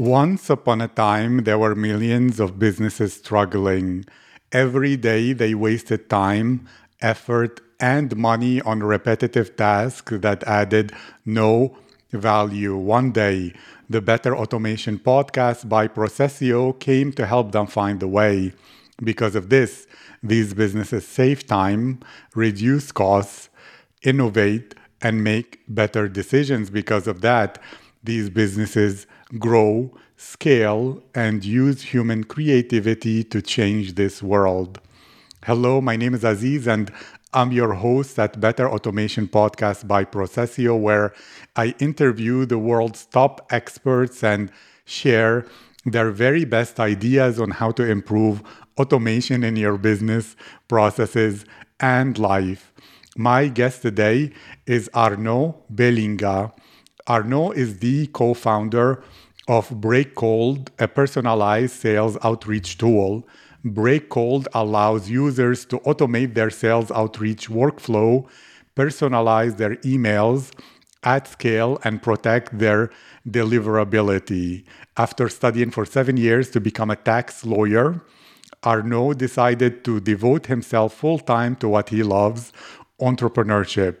Once upon a time, there were millions of businesses struggling. Every day, they wasted time, effort, and money on repetitive tasks that added no value. One day, the Better Automation podcast by Procesio came to help them find a way. Because of this, these businesses save time, reduce costs, innovate, and make better decisions. Because of that, these businesses grow, scale, and use human creativity to change this world. Hello, my name is Aziz, and I'm your host at Better Automation Podcast by Procesio, where I interview the world's top experts and share their very best ideas on how to improve automation in your business, processes, and life. My guest today is Arnaud Belinga. Arnaud is the co founder of Breakcold, a personalized sales outreach tool. Breakcold allows users to automate their sales outreach workflow, personalize their emails at scale, and protect their deliverability. After studying for seven years to become a tax lawyer, Arnaud decided to devote himself full time to what he loves entrepreneurship.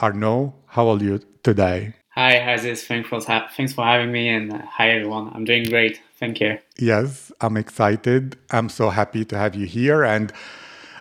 Arnaud, how are you today? Hi, Aziz. Thanks for, thanks for having me, and uh, hi, everyone. I'm doing great. Thank you. Yes, I'm excited. I'm so happy to have you here. And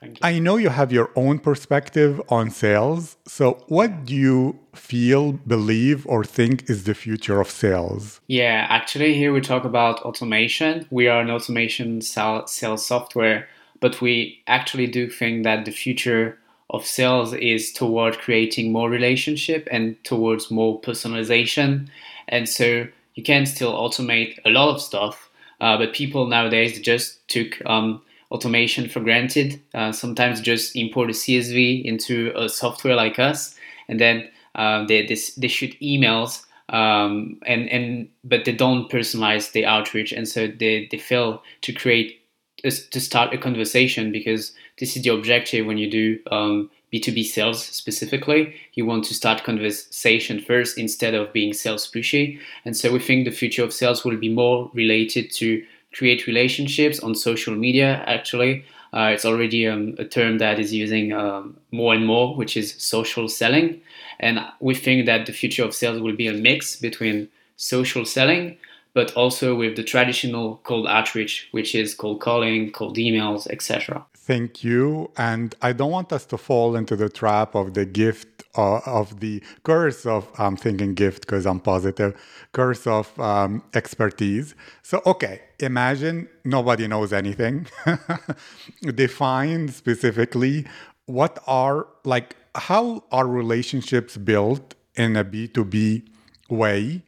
you. I know you have your own perspective on sales. So, what do you feel, believe, or think is the future of sales? Yeah, actually, here we talk about automation. We are an automation sales software, but we actually do think that the future of sales is toward creating more relationship and towards more personalization. And so you can still automate a lot of stuff, uh, but people nowadays just took um, automation for granted. Uh, sometimes just import a CSV into a software like us, and then uh, they, they, they shoot emails. Um, and and but they don't personalize the outreach, and so they, they fail to create to start a conversation because this is the objective when you do um, B2B sales specifically. You want to start conversation first instead of being sales pushy. And so we think the future of sales will be more related to create relationships on social media, actually. Uh, it's already um, a term that is using um, more and more, which is social selling. And we think that the future of sales will be a mix between social selling but also with the traditional cold outreach, which is cold calling, cold emails, etc. Thank you. And I don't want us to fall into the trap of the gift uh, of the curse of, I'm thinking gift because I'm positive, curse of um, expertise. So, okay, imagine nobody knows anything. Define specifically what are, like, how are relationships built in a B2B way?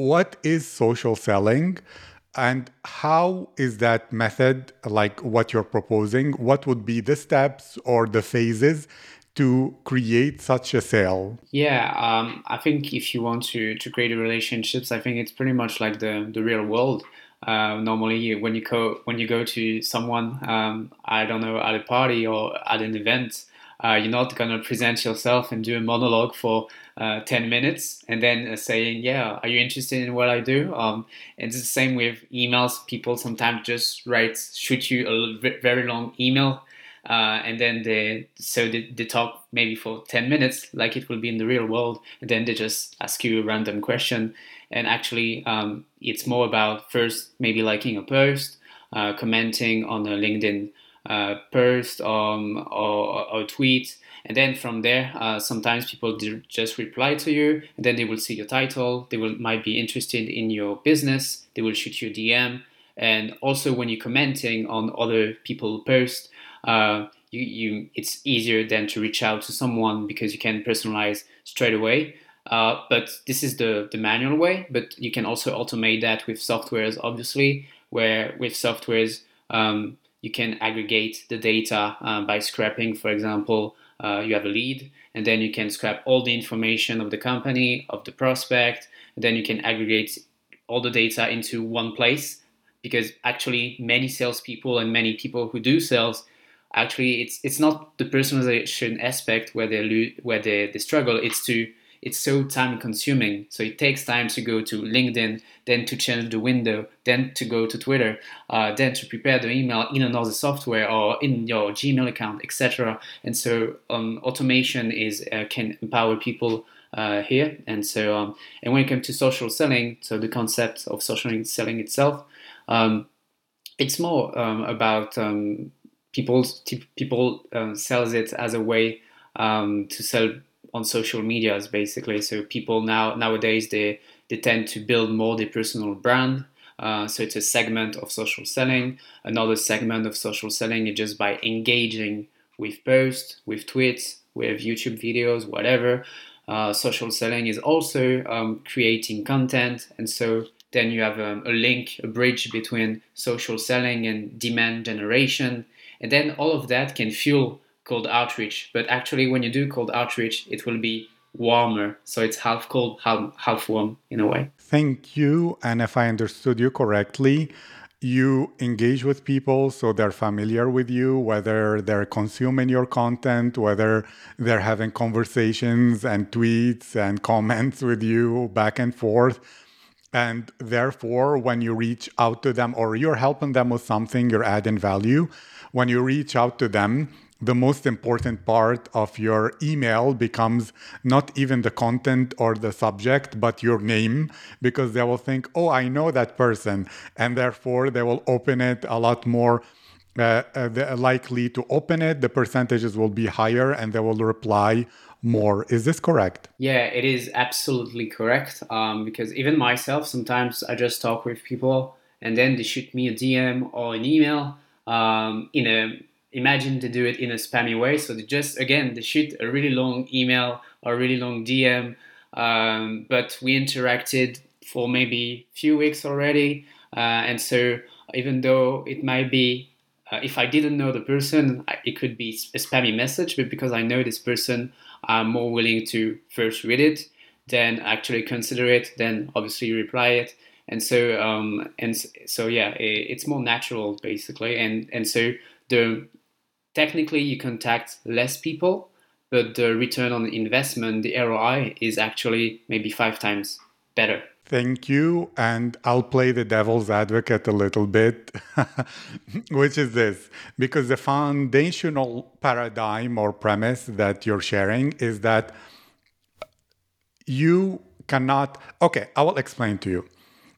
what is social selling and how is that method like what you're proposing what would be the steps or the phases to create such a sale? Yeah um, i think if you want to to create relationships i think it's pretty much like the the real world. Uh, normally when you go when you go to someone um, i don't know at a party or at an event uh, you're not to present yourself and do a monologue for uh, 10 minutes and then uh, saying, Yeah, are you interested in what I do? Um, it's the same with emails. People sometimes just write, shoot you a very long email. Uh, and then they so they, they talk maybe for 10 minutes like it will be in the real world and then they just ask you a random question and actually um, it's more about first maybe liking a post uh, commenting on a linkedin uh, post um, or, or, tweet. And then from there, uh, sometimes people just reply to you, and then they will see your title. They will might be interested in your business. They will shoot you a DM. And also, when you're commenting on other people posts, uh, you, you it's easier than to reach out to someone because you can personalize straight away. Uh, but this is the, the manual way. But you can also automate that with softwares, obviously, where with softwares um, you can aggregate the data uh, by scraping, for example, uh, you have a lead, and then you can scrap all the information of the company, of the prospect, and then you can aggregate all the data into one place. Because actually, many salespeople and many people who do sales, actually, it's it's not the personalization aspect where they lo- where they, they struggle. It's to it's so time consuming. So it takes time to go to LinkedIn, then to change the window, then to go to Twitter, uh, then to prepare the email in another software or in your Gmail account, etc. And so um, automation is uh, can empower people uh, here. And so, um, and when it comes to social selling, so the concept of social selling itself, um, it's more um, about um, people people uh, sells it as a way um, to sell on social medias basically. So people now nowadays they they tend to build more their personal brand. Uh, so it's a segment of social selling. Another segment of social selling is just by engaging with posts, with tweets, with YouTube videos, whatever. Uh, social selling is also um, creating content, and so then you have um, a link, a bridge between social selling and demand generation, and then all of that can fuel cold outreach. But actually, when you do cold outreach, it will be warmer. So it's half cold, half, half warm in a way. Thank you. And if I understood you correctly, you engage with people so they're familiar with you, whether they're consuming your content, whether they're having conversations and tweets and comments with you back and forth. And therefore, when you reach out to them or you're helping them with something, you're adding value. When you reach out to them, the most important part of your email becomes not even the content or the subject, but your name, because they will think, oh, I know that person. And therefore, they will open it a lot more. Uh, uh, likely to open it, the percentages will be higher and they will reply more. Is this correct? Yeah, it is absolutely correct. Um, because even myself, sometimes I just talk with people and then they shoot me a DM or an email um, in a imagine to do it in a spammy way. So they just again they shoot a really long email or really long DM, um, but we interacted for maybe a few weeks already, uh, and so even though it might be. Uh, if I didn't know the person, it could be a spammy message, but because I know this person, I'm more willing to first read it, then actually consider it, then obviously reply it, and so um, and so yeah, it, it's more natural basically, and and so the technically you contact less people, but the return on investment, the ROI, is actually maybe five times better. Thank you. And I'll play the devil's advocate a little bit, which is this because the foundational paradigm or premise that you're sharing is that you cannot. Okay, I will explain to you.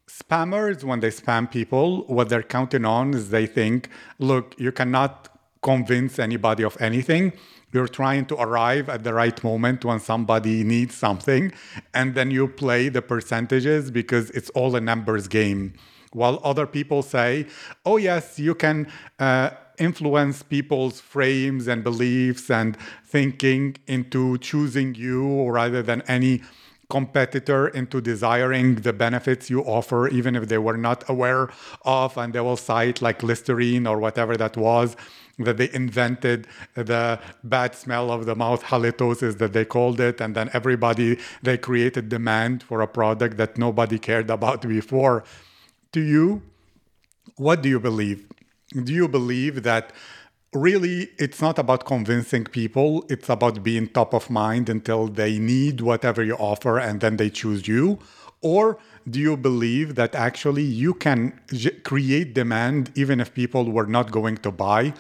Spammers, when they spam people, what they're counting on is they think, look, you cannot convince anybody of anything. You're trying to arrive at the right moment when somebody needs something, and then you play the percentages because it's all a numbers game. While other people say, oh, yes, you can uh, influence people's frames and beliefs and thinking into choosing you rather than any competitor into desiring the benefits you offer, even if they were not aware of, and they will cite like Listerine or whatever that was that they invented the bad smell of the mouth halitosis that they called it and then everybody they created demand for a product that nobody cared about before. To you what do you believe? Do you believe that really it's not about convincing people it's about being top of mind until they need whatever you offer and then they choose you? Or do you believe that actually you can create demand even if people were not going to buy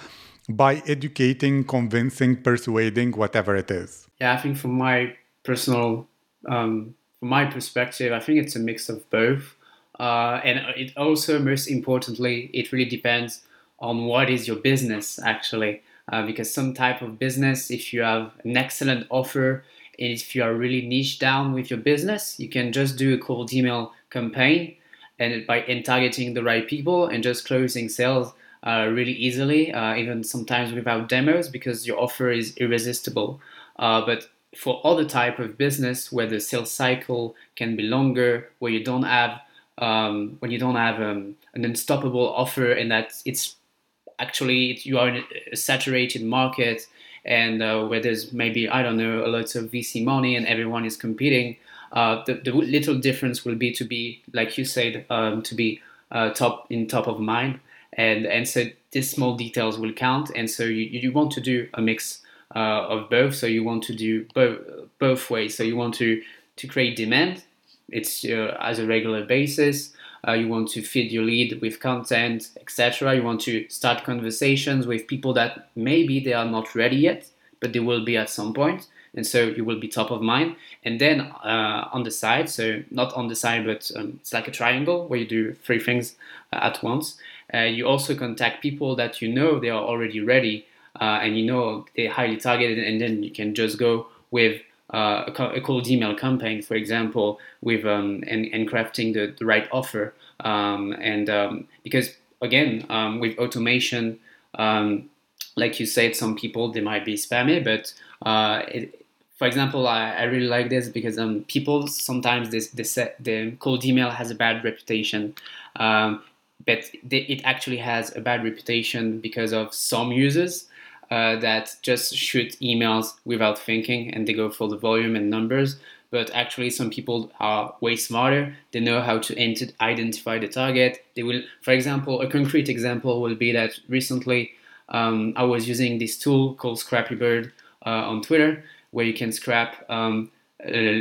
by educating, convincing, persuading, whatever it is? Yeah, I think from my personal, um, from my perspective, I think it's a mix of both. Uh, and it also, most importantly, it really depends on what is your business actually. Uh, because some type of business, if you have an excellent offer, and if you are really niche down with your business, you can just do a cold email campaign and by and targeting the right people and just closing sales uh, really easily, uh, even sometimes without demos, because your offer is irresistible. Uh, but for other type of business where the sales cycle can be longer, where you don't have um, when you don't have um, an unstoppable offer, and that it's actually you are in a saturated market, and uh, where there's maybe I don't know a lot of VC money and everyone is competing. Uh, the, the little difference will be to be, like you said, um, to be top in top of mind and and so these small details will count and so you, you want to do a mix uh, of both so you want to do both both ways. So you want to to create demand. It's uh, as a regular basis. Uh, you want to feed your lead with content, etc. You want to start conversations with people that maybe they are not ready yet, but they will be at some point and so you will be top of mind. And then uh, on the side, so not on the side, but um, it's like a triangle where you do three things uh, at once. Uh, you also contact people that you know they are already ready uh, and you know they're highly targeted, and then you can just go with uh, a, cold email campaign, for example, with um, and, and crafting the, the right offer. Um, and um, because again, um, with automation, um, like you said, some people they might be spammy, but uh, it, for example, I, I really like this because um, people sometimes this, this the cold email has a bad reputation, um, but it actually has a bad reputation because of some users uh, that just shoot emails without thinking and they go for the volume and numbers. But actually, some people are way smarter. They know how to identify the target. They will, for example, a concrete example will be that recently um, I was using this tool called Scrappy Bird uh, on Twitter where you can scrap um, uh,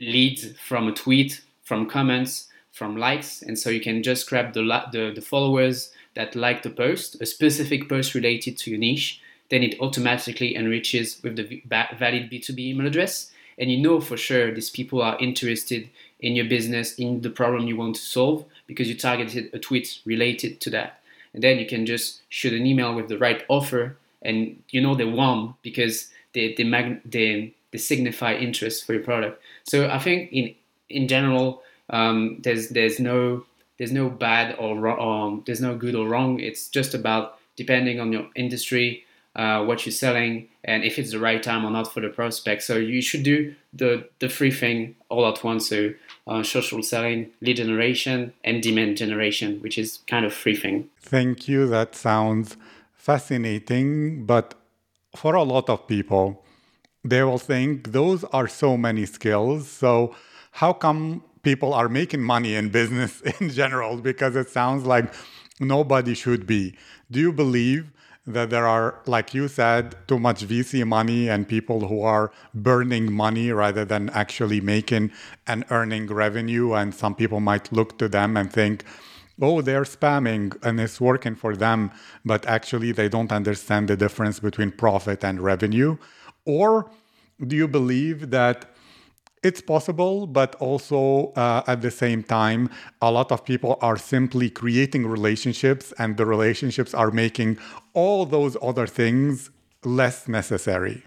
leads from a tweet, from comments, from likes, and so you can just grab the, the, the followers that like the post, a specific post related to your niche. Then it automatically enriches with the valid B2B email address, and you know for sure these people are interested in your business, in the problem you want to solve, because you targeted a tweet related to that. And then you can just shoot an email with the right offer, and you know they won because they they, mag- they, they signify interest for your product. So I think in in general, um, there's there's no there's no bad or um, there's no good or wrong. It's just about depending on your industry, uh, what you're selling, and if it's the right time or not for the prospect. So you should do the the free thing all at once. So uh, social selling, lead generation, and demand generation, which is kind of free thing. Thank you. That sounds fascinating, but for a lot of people, they will think those are so many skills. So, how come people are making money in business in general? Because it sounds like nobody should be. Do you believe that there are, like you said, too much VC money and people who are burning money rather than actually making and earning revenue? And some people might look to them and think, oh, they're spamming and it's working for them, but actually they don't understand the difference between profit and revenue? Or do you believe that it's possible, but also uh, at the same time, a lot of people are simply creating relationships and the relationships are making all those other things less necessary?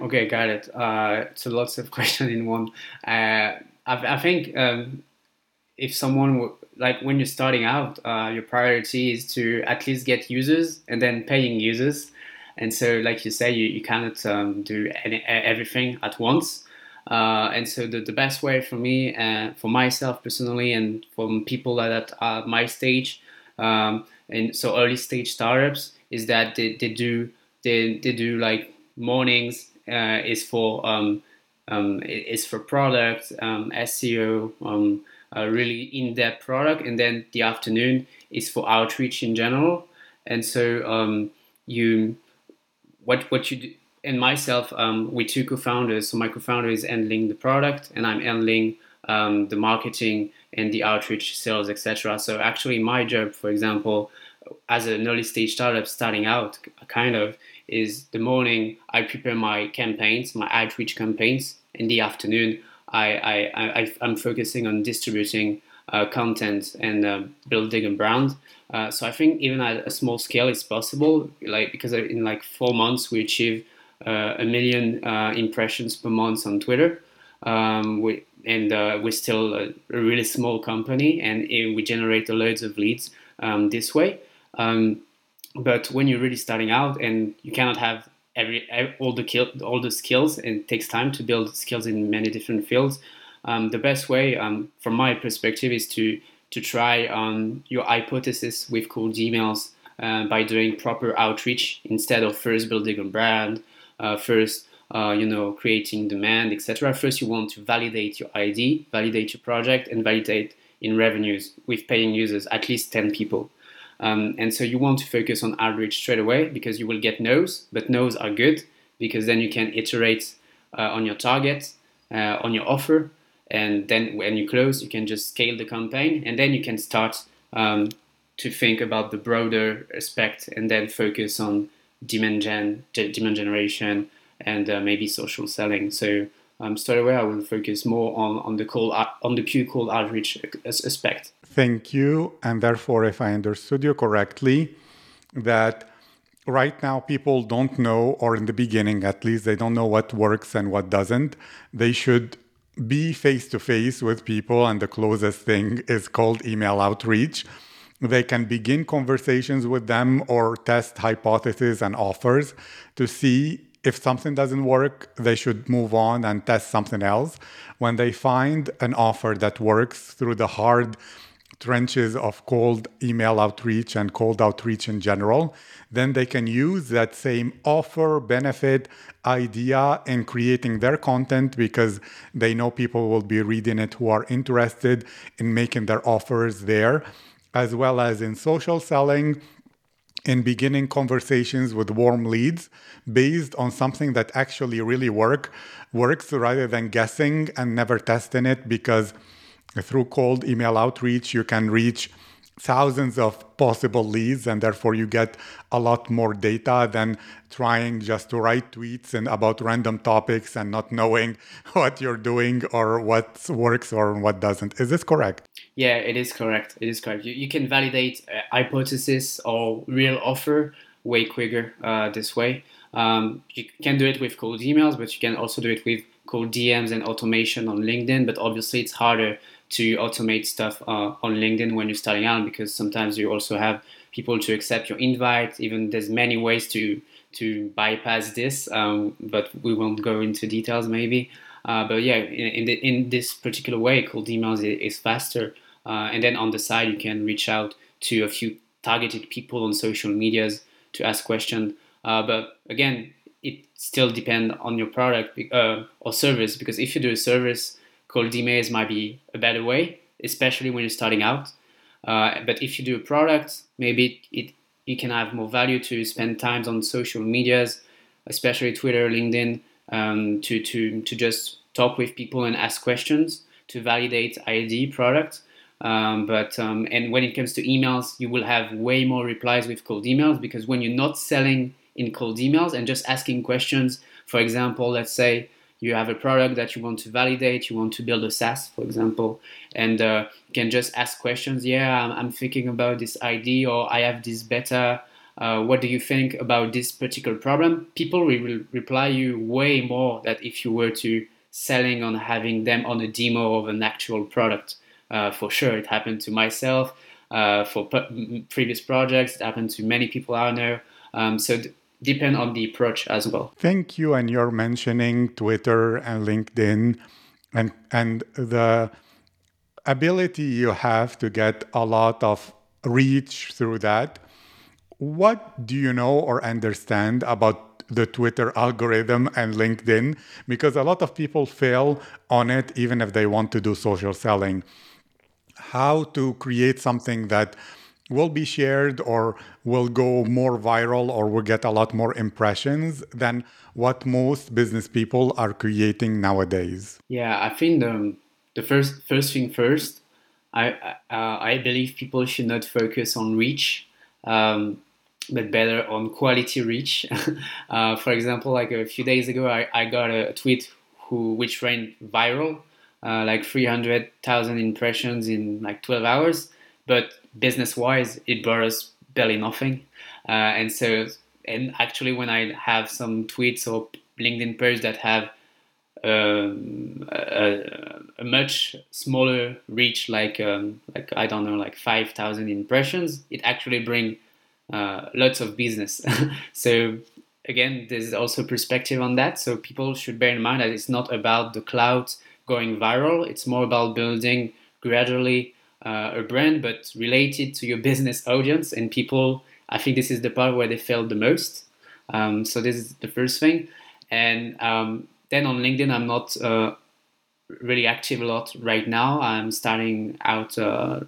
Okay, got it. Uh, so lots of questions in one. Uh, I, I, think um, if someone like when you're starting out, uh, your priority is to at least get users and then paying users. And so, like you say, you, you cannot um, do any, everything at once. Uh, and so, the, the best way for me, uh, for myself personally, and from people that are my stage, um, and so early stage startups, is that they, they do they, they do like mornings uh, is for um, um, is for product um, SEO um, really in-depth product, and then the afternoon is for outreach in general. And so um, you, what what you do, and myself, um, we two co-founders. So my co-founder is handling the product, and I'm handling um, the marketing and the outreach, sales, etc. So actually, my job, for example, as an early stage startup starting out, kind of is the morning I prepare my campaigns, my outreach campaigns. In the afternoon, I, I, I, am focusing on distributing uh, content and uh, building a brand. Uh, so I think even at a small scale, it's possible. Like because in like four months, we achieve a million uh, impressions per month on Twitter. Um, we, and uh, we're still a, a, really small company, and it, we generate loads of leads um, this way. Um, but when you're really starting out, and you cannot have every, every all the kill, all the skills and it takes time to build skills in many different fields. Um, the best way, um, from my perspective, is to to try on your hypothesis with cold emails uh, by doing proper outreach instead of first building a brand, uh, first uh, you know creating demand, etc. First, you want to validate your ID, validate your project, and validate in revenues with paying users, at least ten people. Um, and so you want to focus on outreach straight away because you will get no's, but no's are good because then you can iterate uh, on your target uh, on your offer. And then when you close, you can just scale the campaign, and then you can start um, to think about the broader aspect, and then focus on demand gen, demand generation, and uh, maybe social selling. So um, straight away, I will focus more on, on the call on the pure cold outreach aspect. Thank you. And therefore, if I understood you correctly, that right now people don't know, or in the beginning at least, they don't know what works and what doesn't. They should be face to face with people, and the closest thing is called email outreach. They can begin conversations with them or test hypotheses and offers to see if something doesn't work, they should move on and test something else. When they find an offer that works through the hard trenches of cold email outreach and cold outreach in general, then they can use that same offer benefit idea in creating their content because they know people will be reading it who are interested in making their offers there, as well as in social selling in beginning conversations with warm leads based on something that actually really work works rather than guessing and never testing it because through cold email outreach you can reach thousands of possible leads and therefore you get a lot more data than trying just to write tweets and about random topics and not knowing what you're doing or what works or what doesn't. Is this correct? Yeah it is correct. It is correct. You, you can validate a hypothesis or real offer way quicker uh, this way. Um, you can do it with cold emails but you can also do it with cold dms and automation on linkedin but obviously it's harder to automate stuff uh, on LinkedIn when you're starting out because sometimes you also have people to accept your invite. Even there's many ways to to bypass this, um, but we won't go into details maybe. Uh, but yeah, in, in, the, in, this particular way, cold emails is, faster. Uh, and then on the side, you can reach out to a few targeted people on social medias to ask questions. Uh, but again, it still depends on your product uh, or service because if you do a service cold emails might be a better way, especially when you're starting out. Uh, but if you do a product, maybe it, you can have more value to spend times on social medias, especially Twitter, LinkedIn, um, to, to, to just talk with people and ask questions to validate ID product. Um, but um, and when it comes to emails, you will have way more replies with cold emails because when you're not selling in cold emails and just asking questions, for example, let's say you have a product that you want to validate, you want to build a SaaS, for example, and uh, you can just ask questions. Yeah, I'm, I'm, thinking about this idea, or I have this beta. Uh, what do you think about this particular problem? People will reply you way more than if you were to selling on having them on a demo of an actual product. Uh, for sure, it happened to myself. Uh, for previous projects, it happened to many people out there. Um, so th- depend on the approach as well. Thank you. And you're mentioning Twitter and LinkedIn and and the ability you have to get a lot of reach through that. What do you know or understand about the Twitter algorithm and LinkedIn? Because a lot of people fail on it even if they want to do social selling. How to create something that will be shared or will go more viral or will get a lot more impressions than what most business people are creating nowadays? Yeah, I think the, the first first thing first, I uh, I believe people should not focus on reach, um, but better on quality reach. uh, for example, like a few days ago, I, I got a tweet who which went viral, uh, like 300,000 impressions in like 12 hours, but business wise, it brought us barely nothing. Uh, and so, and actually, when I have some tweets or LinkedIn posts that have um, a, a, much smaller reach, like um, like I don't know, like five thousand impressions, it actually bring uh, lots of business. so again, there's also perspective on that. So people should bear in mind that it's not about the cloud going viral. It's more about building gradually uh, a brand, but related to your business audience. And people, I think this is the part where they fail the most. Um, so this is the first thing. And um, then on LinkedIn, I'm not uh, really active a lot right now. I'm starting out uh,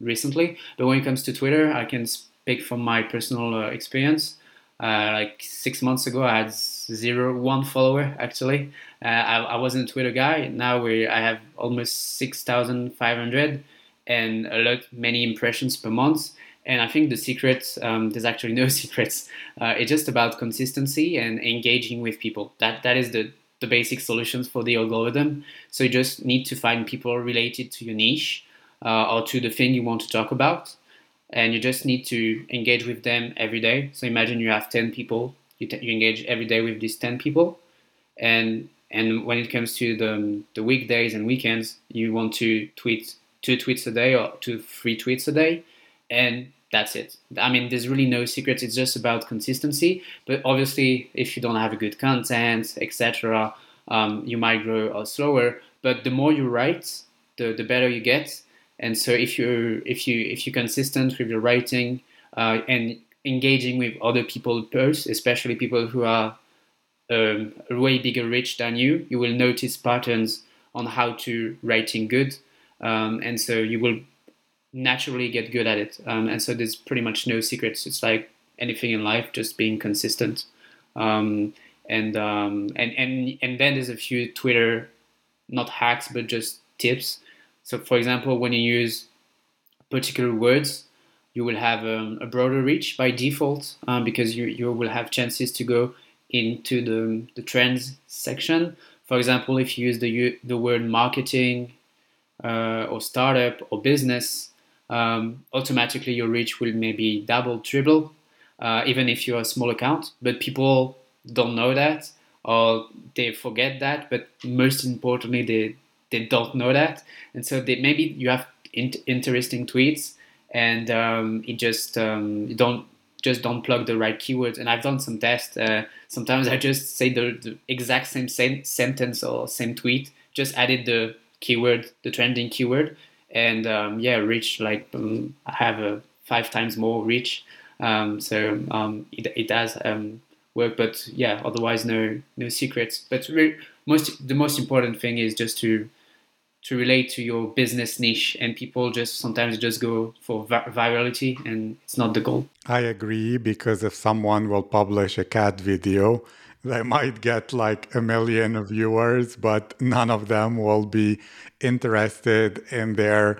recently. But when it comes to Twitter, I can speak from my personal uh, experience. Uh, like six months ago, I had zero one follower actually. Uh, I, I wasn't a Twitter guy. Now we I have almost six thousand five hundred and a lot many impressions per month. And I think the secret um, there's actually no secrets. Uh, it's just about consistency and engaging with people. That that is the the basic solutions for the algorithm. So you just need to find people related to your niche uh, or to the thing you want to talk about and you just need to engage with them every day. So imagine you have 10 people, you, t- you engage every day with these 10 people, and and when it comes to the, the weekdays and weekends, you want to tweet two tweets a day or two three tweets a day, and that's it. I mean, there's really no secrets. It's just about consistency. But obviously, if you don't have a good content, etc., um, you might grow slower. But the more you write, the the better you get and so if you if you if you're consistent with your writing uh, and engaging with other people posts, especially people who are um, way bigger reach than you, you will notice patterns on how to writing good, um, and so you will naturally get good at it. Um, and so there's pretty much no secrets. It's like anything in life, just being consistent. Um, and um, and and and then there's a few Twitter, not hacks, but just tips so, for example, when you use particular words, you will have um, a broader reach by default um, because you, you will have chances to go into the, the trends section. For example, if you use the, the word marketing uh, or startup or business, um, automatically your reach will maybe double, triple, uh, even if you're a small account. But people don't know that or they forget that. But most importantly, they, they don't know that, and so they, maybe you have in- interesting tweets, and um, it just um, you don't just don't plug the right keywords. And I've done some tests. Uh, sometimes I just say the, the exact same sen- sentence or same tweet, just added the keyword, the trending keyword, and um, yeah, reach like um, I have a five times more reach. Um, so um, it, it does um, work, but yeah, otherwise no no secrets. But re- most the most important thing is just to to relate to your business niche and people just sometimes just go for virality and it's not the goal i agree because if someone will publish a cat video they might get like a million viewers but none of them will be interested in their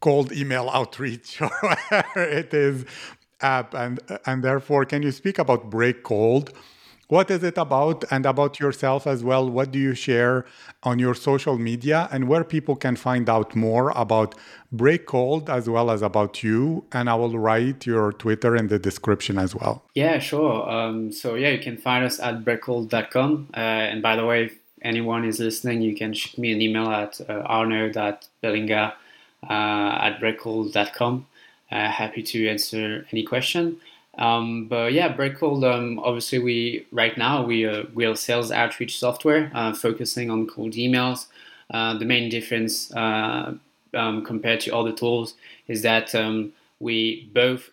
cold email outreach or whatever it is app. And and therefore can you speak about Breakcold what is it about and about yourself as well? What do you share on your social media and where people can find out more about Breakcold as well as about you? And I will write your Twitter in the description as well. Yeah, sure. Um, so, yeah, you can find us at breakcold.com. Uh, and by the way, if anyone is listening, you can shoot me an email at uh, arnaud.belinga uh, at breakcold.com. Uh, happy to answer any question. Um, but yeah, Breakcold. Um, obviously, we right now we uh, we are sales outreach software uh, focusing on cold emails. Uh, the main difference uh, um, compared to other tools is that um, we both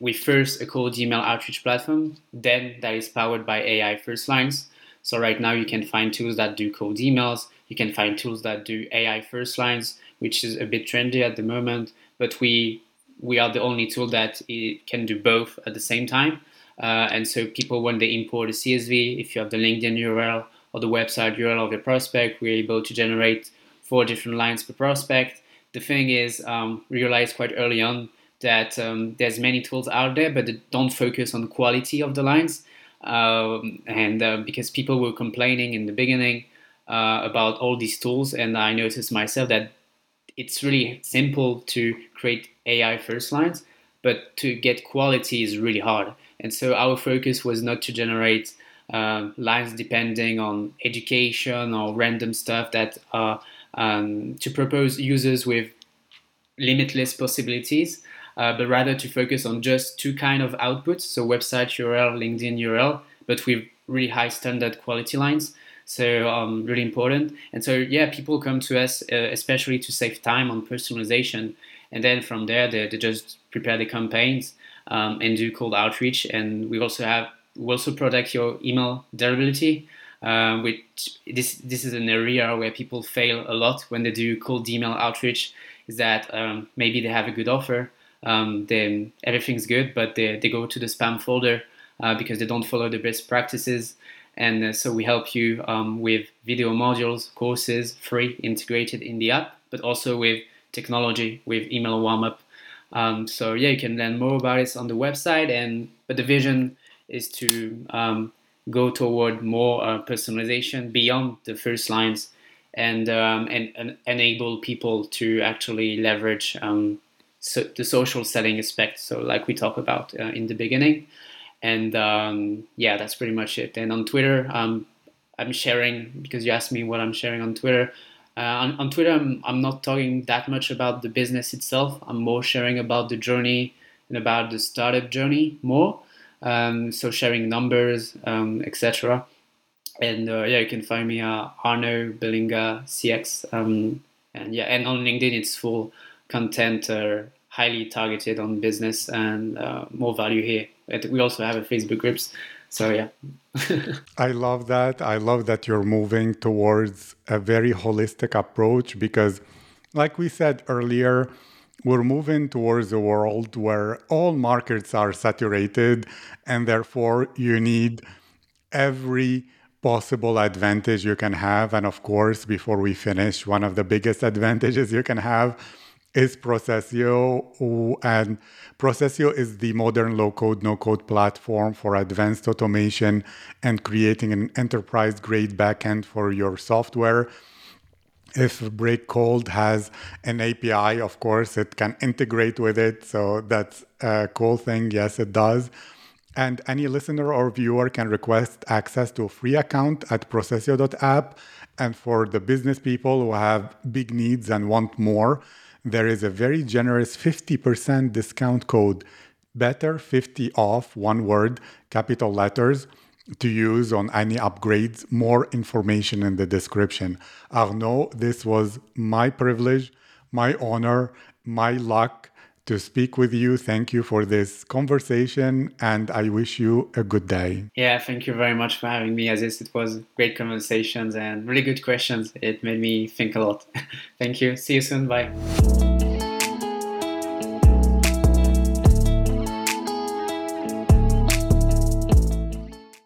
we first a cold email outreach platform, then that is powered by AI first lines. So right now you can find tools that do cold emails. You can find tools that do AI first lines, which is a bit trendy at the moment. But we we are the only tool that it can do both at the same time. Uh, and so people, when they import a CSV, if you have the LinkedIn URL or the website URL of your prospect, we're able to generate four different lines per prospect. The thing is, um, realized quite early on that um, there's many tools out there, but they don't focus on quality of the lines. Um, and uh, because people were complaining in the beginning uh, about all these tools, and I noticed myself that it's really simple to create AI first lines, but to get quality is really hard. And so our focus was not to generate uh, lines depending on education or random stuff that are um, to propose users with limitless possibilities, uh, but rather to focus on just two kind of outputs, so website URL, LinkedIn URL, but with really high standard quality lines. So um, really important. And so yeah, people come to us uh, especially to save time on personalization, and then from there they, they just prepare the campaigns um, and do cold outreach. And we also have we also protect your email deliverability. Uh, which this this is an area where people fail a lot when they do cold email outreach. Is that um, maybe they have a good offer, um, then everything's good, but they, they go to the spam folder uh, because they don't follow the best practices. And uh, so we help you um, with video modules, courses, free integrated in the app, but also with technology, with email warm up. Um, so yeah, you can learn more about it on the website. And but the vision is to um, go toward more uh, personalization beyond the first lines and, um, and, and enable people to actually leverage um, so the social selling aspect. So like we talked about uh, in the beginning, and um, yeah, that's pretty much it. And on Twitter, um, I'm sharing because you asked me what I'm sharing on Twitter. Uh, on, on, Twitter, I'm, I'm not talking that much about the business itself. I'm more sharing about the journey and about the startup journey more. Um, so sharing numbers, um, etc. And uh, yeah, you can find me at Arnaud Belinga CX. Um, and yeah, and on LinkedIn, it's full content, uh, highly targeted on business and uh, more value here. We also have a Facebook groups. So yeah. I love that. I love that you're moving towards a very holistic approach because, like we said earlier, we're moving towards a world where all markets are saturated and therefore you need every possible advantage you can have and of course before we finish one of the biggest advantages you can have is Procesio. and Procesio is the modern low code no code platform for advanced automation and creating an enterprise grade backend for your software if Breakcold has an API, of course, it can integrate with it. So that's a cool thing. Yes, it does. And any listener or viewer can request access to a free account at procesio.app. And for the business people who have big needs and want more, there is a very generous 50% discount code, better 50 off, one word, capital letters to use on any upgrades. More information in the description. Arnaud, this was my privilege, my honor, my luck to speak with you. Thank you for this conversation and I wish you a good day. Yeah, thank you very much for having me, Aziz. It was great conversations and really good questions. It made me think a lot. thank you. See you soon. Bye.